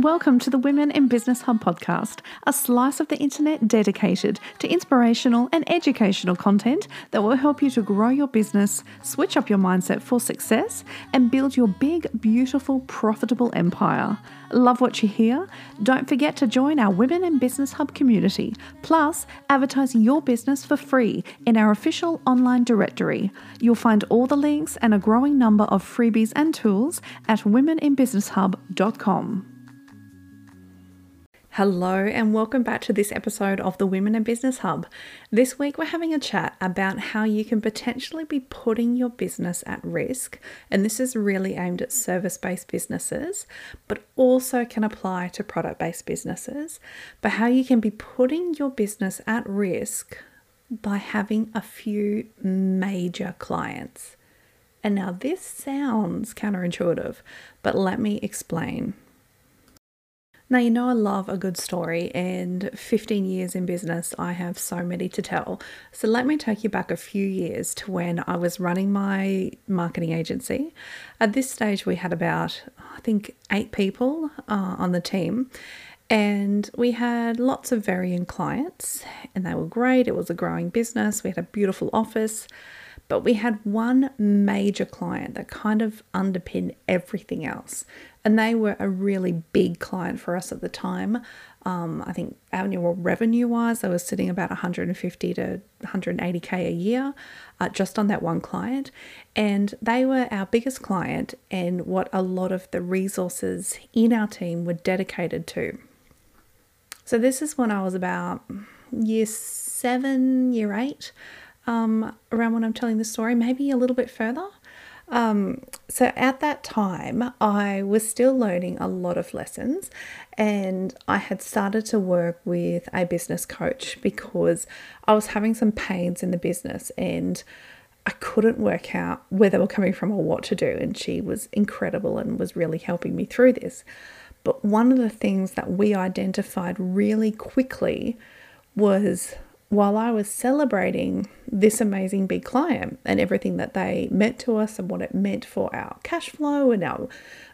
Welcome to the Women in Business Hub podcast, a slice of the internet dedicated to inspirational and educational content that will help you to grow your business, switch up your mindset for success, and build your big, beautiful, profitable empire. Love what you hear? Don't forget to join our Women in Business Hub community. Plus, advertise your business for free in our official online directory. You'll find all the links and a growing number of freebies and tools at womeninbusinesshub.com. Hello, and welcome back to this episode of the Women in Business Hub. This week, we're having a chat about how you can potentially be putting your business at risk. And this is really aimed at service based businesses, but also can apply to product based businesses. But how you can be putting your business at risk by having a few major clients. And now, this sounds counterintuitive, but let me explain. Now, you know, I love a good story, and 15 years in business, I have so many to tell. So, let me take you back a few years to when I was running my marketing agency. At this stage, we had about, I think, eight people uh, on the team, and we had lots of varying clients, and they were great. It was a growing business, we had a beautiful office. But we had one major client that kind of underpinned everything else. And they were a really big client for us at the time. Um, I think annual revenue wise, they were sitting about 150 to 180k a year uh, just on that one client. And they were our biggest client and what a lot of the resources in our team were dedicated to. So, this is when I was about year seven, year eight um, around when I'm telling the story, maybe a little bit further. Um, so at that time, I was still learning a lot of lessons, and I had started to work with a business coach because I was having some pains in the business and I couldn't work out where they were coming from or what to do. And she was incredible and was really helping me through this. But one of the things that we identified really quickly was while I was celebrating this amazing big client and everything that they meant to us and what it meant for our cash flow and our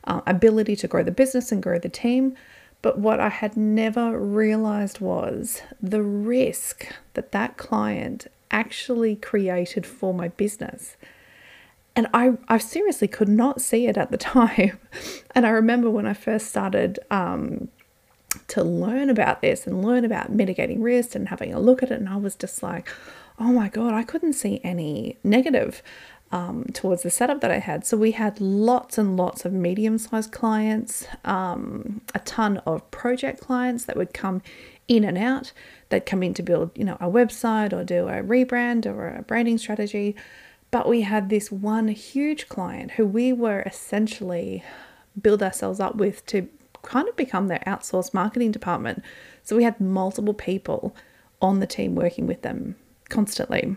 uh, ability to grow the business and grow the team. But what I had never realized was the risk that that client actually created for my business. And I, I seriously could not see it at the time. And I remember when I first started um, to learn about this and learn about mitigating risk and having a look at it. And I was just like, oh my God, I couldn't see any negative um, towards the setup that I had. So we had lots and lots of medium sized clients, um, a ton of project clients that would come in and out. They'd come in to build, you know, a website or do a rebrand or a branding strategy. But we had this one huge client who we were essentially build ourselves up with to kind of become their outsourced marketing department. So we had multiple people on the team working with them constantly.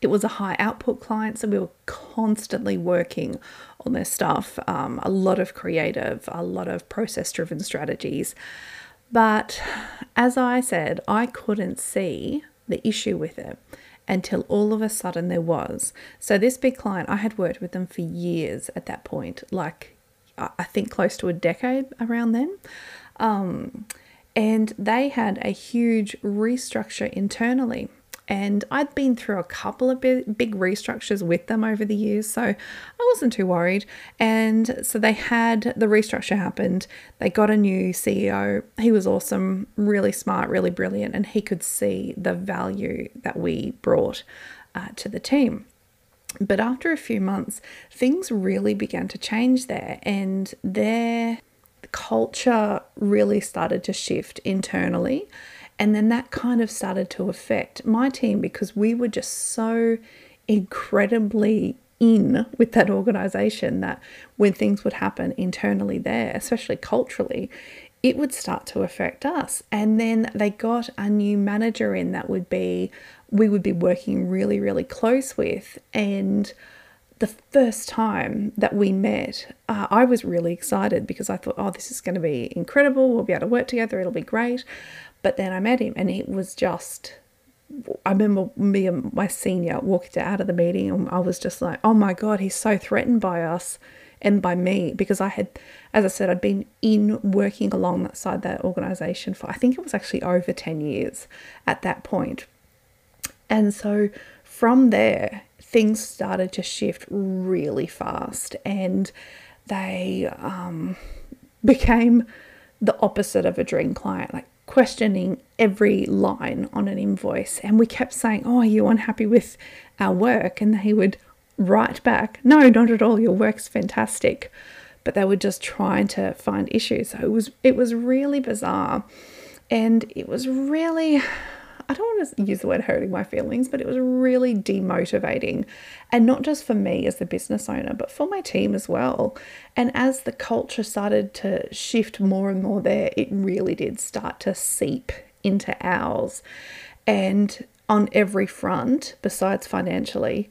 It was a high output client, so we were constantly working on their stuff, um, a lot of creative, a lot of process driven strategies. But as I said, I couldn't see the issue with it until all of a sudden there was. So, this big client, I had worked with them for years at that point, like I think close to a decade around then. Um, and they had a huge restructure internally. And I'd been through a couple of big, restructures with them over the years, so I wasn't too worried. And so they had the restructure happened. They got a new CEO. He was awesome, really smart, really brilliant, and he could see the value that we brought uh, to the team. But after a few months, things really began to change there, and their culture really started to shift internally. And then that kind of started to affect my team because we were just so incredibly in with that organization that when things would happen internally there, especially culturally, it would start to affect us. And then they got a new manager in that would be we would be working really, really close with. And the first time that we met, uh, I was really excited because I thought, oh, this is going to be incredible. We'll be able to work together. It'll be great. But then I met him and it was just I remember me and my senior walked out of the meeting and I was just like, oh my God, he's so threatened by us and by me because I had, as I said, I'd been in working alongside that organization for, I think it was actually over 10 years at that point. And so from there, things started to shift really fast and they um, became the opposite of a dream client. Like questioning every line on an invoice. And we kept saying, Oh, are you unhappy with our work? And they would write back, No, not at all. Your work's fantastic. But they were just trying to find issues. So it was it was really bizarre. And it was really I don't want to use the word hurting my feelings, but it was really demotivating. And not just for me as the business owner, but for my team as well. And as the culture started to shift more and more there, it really did start to seep into ours. And on every front, besides financially,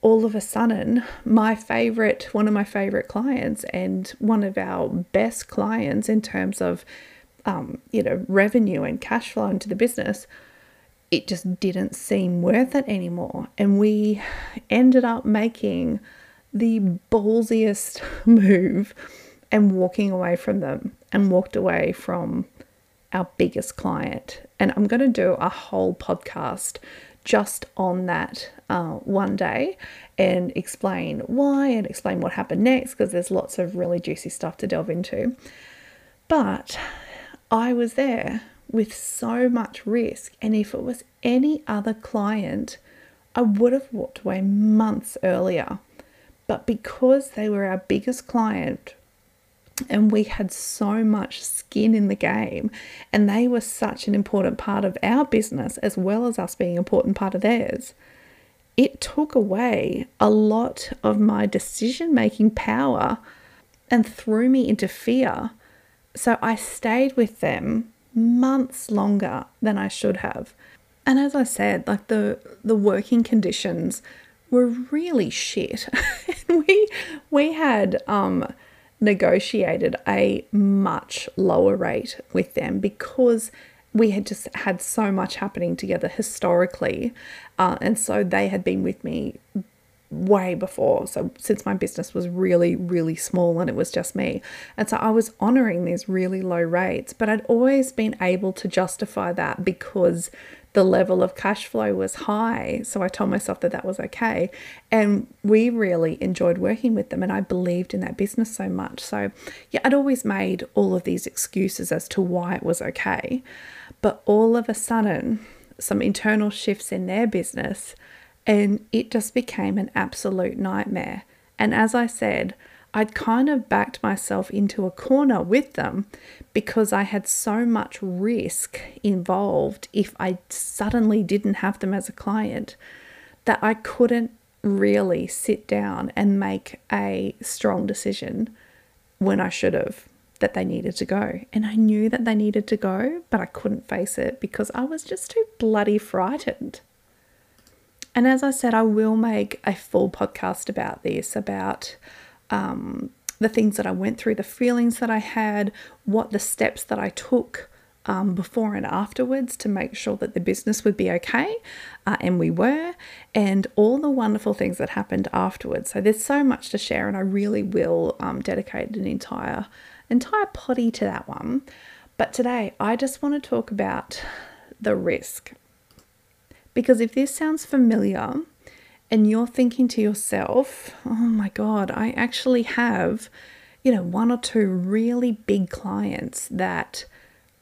all of a sudden, my favorite, one of my favorite clients, and one of our best clients in terms of, um, you know, revenue and cash flow into the business it just didn't seem worth it anymore. And we ended up making the ballsiest move and walking away from them and walked away from our biggest client. And I'm going to do a whole podcast just on that uh, one day and explain why and explain what happened next because there's lots of really juicy stuff to delve into. But I was there with so much risk. And if it was any other client, I would have walked away months earlier. But because they were our biggest client and we had so much skin in the game, and they were such an important part of our business as well as us being an important part of theirs, it took away a lot of my decision making power and threw me into fear. So I stayed with them months longer than I should have. And as I said, like the the working conditions were really shit. and we we had um negotiated a much lower rate with them because we had just had so much happening together historically. Uh, and so they had been with me way before. So, since my business was really, really small and it was just me. And so I was honoring these really low rates, but I'd always been able to justify that because the level of cash flow was high. So I told myself that that was okay. And we really enjoyed working with them. And I believed in that business so much. So, yeah, I'd always made all of these excuses as to why it was okay. But all of a sudden, some internal shifts in their business and it just became an absolute nightmare. And as I said, I'd kind of backed myself into a corner with them because I had so much risk involved if I suddenly didn't have them as a client that I couldn't really sit down and make a strong decision when I should have that they needed to go. And I knew that they needed to go, but I couldn't face it because I was just too bloody frightened. And as I said, I will make a full podcast about this, about um, the things that I went through, the feelings that I had, what the steps that I took um, before and afterwards to make sure that the business would be okay. Uh, and we were, and all the wonderful things that happened afterwards. So there's so much to share, and I really will um, dedicate an entire entire potty to that one. But today, I just want to talk about the risk. Because if this sounds familiar and you're thinking to yourself, oh my God, I actually have, you know, one or two really big clients that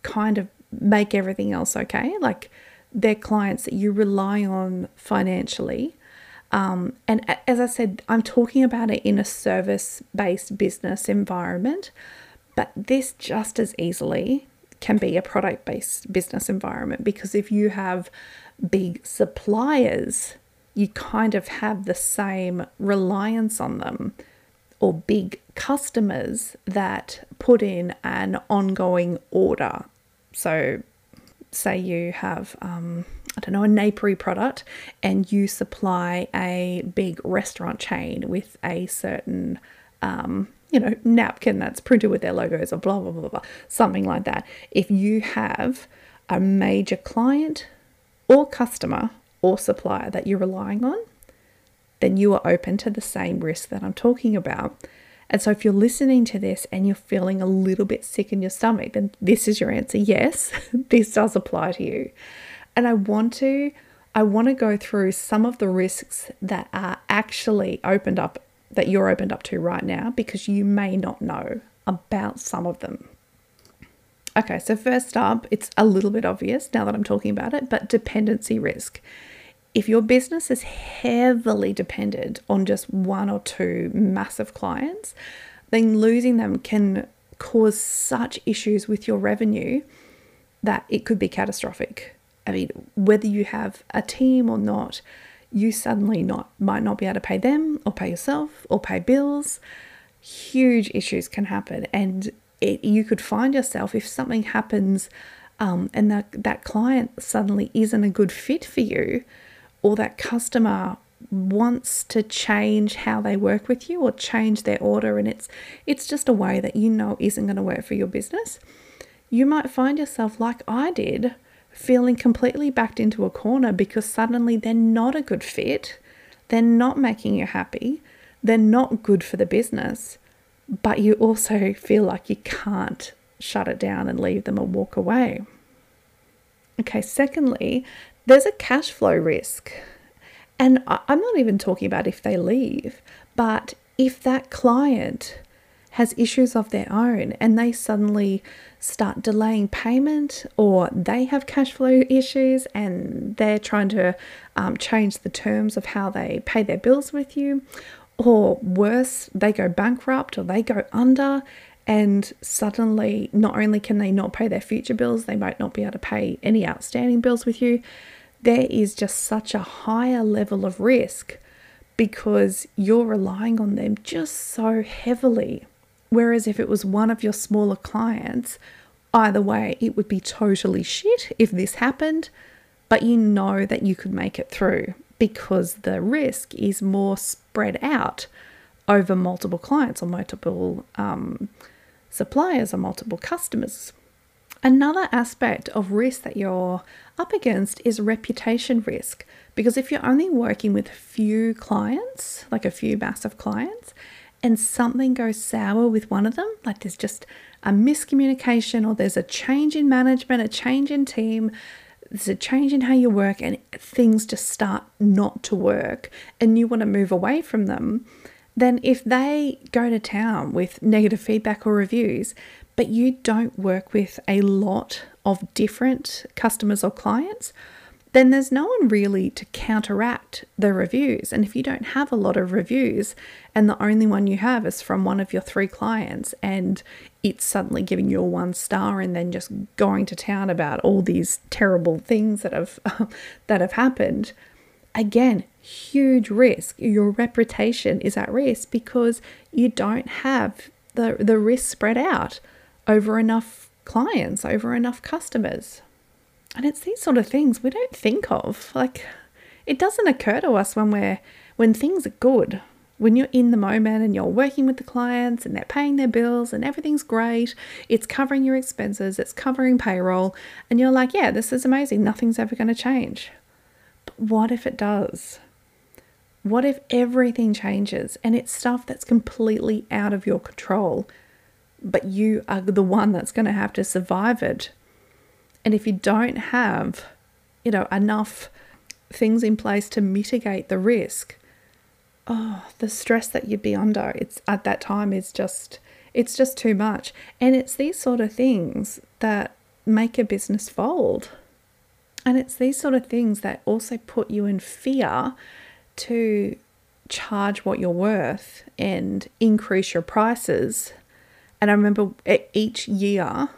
kind of make everything else okay. Like they're clients that you rely on financially. Um, and as I said, I'm talking about it in a service based business environment, but this just as easily can be a product based business environment because if you have big suppliers, you kind of have the same reliance on them, or big customers that put in an ongoing order. So, say you have, um, I don't know, a napery product and you supply a big restaurant chain with a certain, um, you know, napkin that's printed with their logos or blah, blah, blah, blah, something like that. If you have a major client or customer or supplier that you're relying on, then you are open to the same risk that I'm talking about. And so, if you're listening to this and you're feeling a little bit sick in your stomach, then this is your answer. Yes, this does apply to you. And I want to, I want to go through some of the risks that are actually opened up, that you're opened up to right now, because you may not know about some of them. Okay, so first up, it's a little bit obvious now that I'm talking about it, but dependency risk if your business is heavily dependent on just one or two massive clients, then losing them can cause such issues with your revenue that it could be catastrophic. I mean, whether you have a team or not, you suddenly not might not be able to pay them or pay yourself or pay bills. Huge issues can happen, and it, you could find yourself if something happens um, and that that client suddenly isn't a good fit for you or that customer wants to change how they work with you or change their order and it's it's just a way that you know isn't going to work for your business you might find yourself like I did feeling completely backed into a corner because suddenly they're not a good fit they're not making you happy they're not good for the business but you also feel like you can't shut it down and leave them or walk away okay secondly there's a cash flow risk. And I'm not even talking about if they leave, but if that client has issues of their own and they suddenly start delaying payment or they have cash flow issues and they're trying to um, change the terms of how they pay their bills with you, or worse, they go bankrupt or they go under and suddenly not only can they not pay their future bills, they might not be able to pay any outstanding bills with you. There is just such a higher level of risk because you're relying on them just so heavily. Whereas if it was one of your smaller clients, either way, it would be totally shit if this happened, but you know that you could make it through because the risk is more spread out over multiple clients or multiple um, suppliers or multiple customers. Another aspect of risk that you're up against is reputation risk. Because if you're only working with few clients, like a few massive clients, and something goes sour with one of them, like there's just a miscommunication or there's a change in management, a change in team, there's a change in how you work, and things just start not to work, and you want to move away from them, then if they go to town with negative feedback or reviews, but you don't work with a lot of different customers or clients, then there's no one really to counteract the reviews. And if you don't have a lot of reviews and the only one you have is from one of your three clients and it's suddenly giving you a one star and then just going to town about all these terrible things that have that have happened, again, huge risk. Your reputation is at risk because you don't have the the risk spread out over enough clients, over enough customers. And it's these sort of things we don't think of. Like it doesn't occur to us when we're when things are good. When you're in the moment and you're working with the clients and they're paying their bills and everything's great, it's covering your expenses, it's covering payroll, and you're like, yeah, this is amazing. Nothing's ever going to change. But what if it does? What if everything changes and it's stuff that's completely out of your control but you are the one that's going to have to survive it. And if you don't have, you know, enough things in place to mitigate the risk, oh, the stress that you'd be under, it's at that time is just it's just too much. And it's these sort of things that make a business fold. And it's these sort of things that also put you in fear to charge what you're worth and increase your prices and I remember each year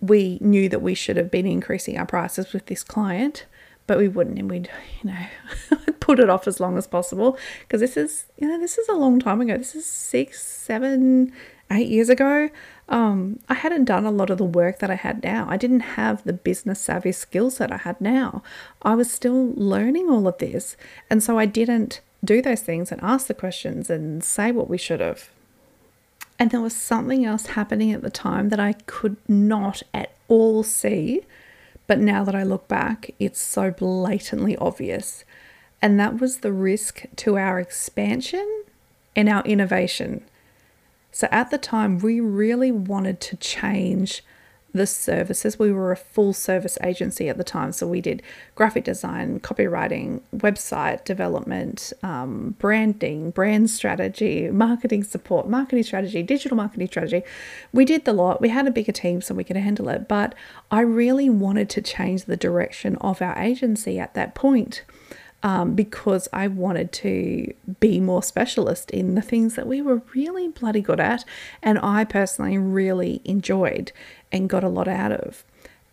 we knew that we should have been increasing our prices with this client, but we wouldn't, and we'd, you know, put it off as long as possible because this is, you know, this is a long time ago. This is six, seven, eight years ago. Um, I hadn't done a lot of the work that I had now. I didn't have the business savvy skills that I had now. I was still learning all of this, and so I didn't do those things and ask the questions and say what we should have. And there was something else happening at the time that I could not at all see But now that I look back, it's so blatantly obvious. And that was the risk to our expansion and our innovation. So at the time, we really wanted to change the services. We were a full service agency at the time. So we did graphic design, copywriting, website development, um, branding, brand strategy, marketing support, marketing strategy, digital marketing strategy. We did the lot. We had a bigger team so we could handle it. But I really wanted to change the direction of our agency at that point. Um, because I wanted to be more specialist in the things that we were really bloody good at, and I personally really enjoyed and got a lot out of.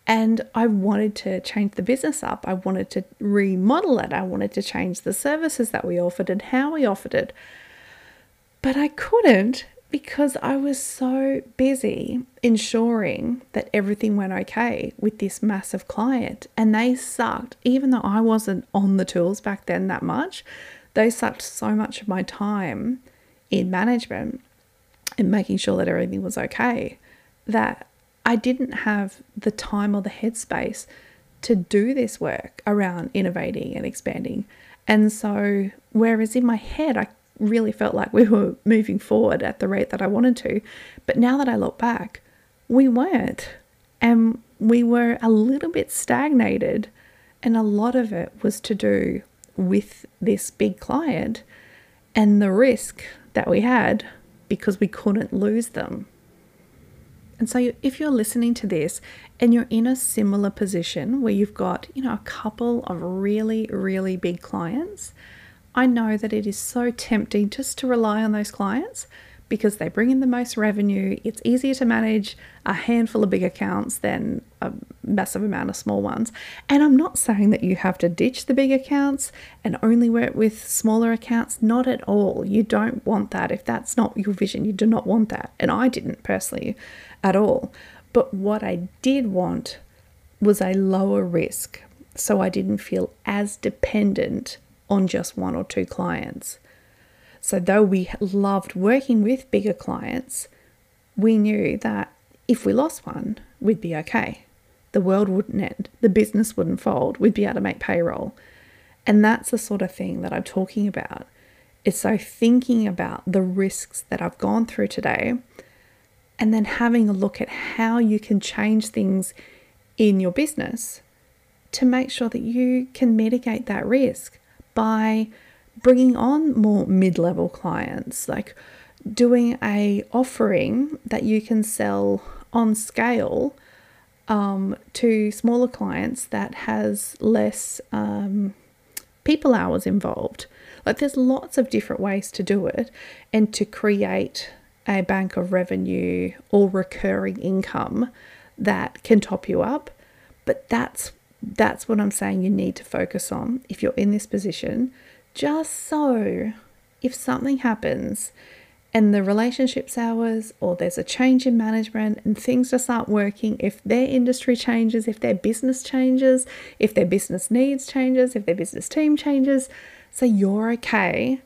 And I wanted to change the business up. I wanted to remodel it. I wanted to change the services that we offered and how we offered it. But I couldn't because I was so busy ensuring that everything went okay with this massive client. And they sucked, even though I wasn't on the tools back then that much, they sucked so much of my time in management and making sure that everything was okay that I didn't have the time or the headspace to do this work around innovating and expanding. And so, whereas in my head, I really felt like we were moving forward at the rate that I wanted to, but now that I look back, we weren't. And we were a little bit stagnated. And a lot of it was to do with this big client and the risk that we had because we couldn't lose them. And so, if you're listening to this and you're in a similar position where you've got, you know, a couple of really, really big clients, I know that it is so tempting just to rely on those clients because they bring in the most revenue. It's easier to manage a handful of big accounts than a massive amount of small ones. And I'm not saying that you have to ditch the big accounts and only work with smaller accounts. Not at all. You don't want that. If that's not your vision, you do not want that. And I didn't personally at all. But what I did want was a lower risk so I didn't feel as dependent on just one or two clients. So, though we loved working with bigger clients, we knew that if we lost one, we'd be okay. The world wouldn't end, the business wouldn't fold, we'd be able to make payroll. And that's the sort of thing that I'm talking about. It's so thinking about the risks that I've gone through today and then having a look at how you can change things in your business to make sure that you can mitigate that risk by bringing on more mid-level clients like doing a offering that you can sell on scale um, to smaller clients that has less um, people hours involved. Like there's lots of different ways to do it and to create a bank of revenue or recurring income that can top you up but that's that's what I'm saying you need to focus on if you're in this position. Just so if something happens and the relationship sours or there's a change in management and things just aren't working, if their industry changes, if their business changes, if their business needs changes, if their business team changes, so you're okay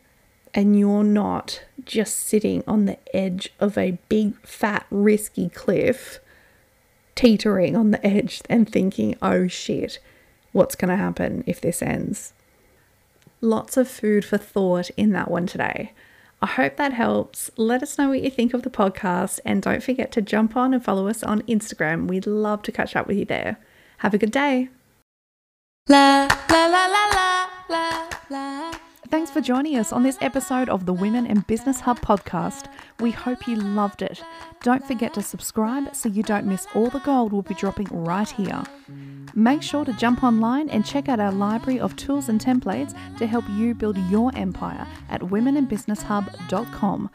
and you're not just sitting on the edge of a big, fat, risky cliff, teetering on the edge and thinking, oh shit, what's going to happen if this ends? Lots of food for thought in that one today. I hope that helps. Let us know what you think of the podcast and don't forget to jump on and follow us on Instagram. We'd love to catch up with you there. Have a good day. La la la la la la la. Thanks for joining us on this episode of the Women in Business Hub podcast. We hope you loved it. Don't forget to subscribe so you don't miss all the gold we'll be dropping right here. Make sure to jump online and check out our library of tools and templates to help you build your empire at womeninbusinesshub.com.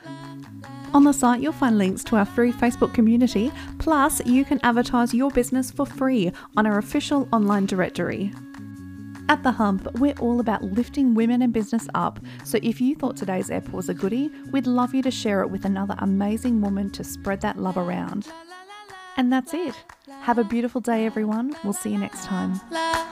On the site, you'll find links to our free Facebook community, plus, you can advertise your business for free on our official online directory. At The Hub, we're all about lifting women and business up, so if you thought today's ep was a goodie, we'd love you to share it with another amazing woman to spread that love around. And that's it. Have a beautiful day, everyone. We'll see you next time. Love.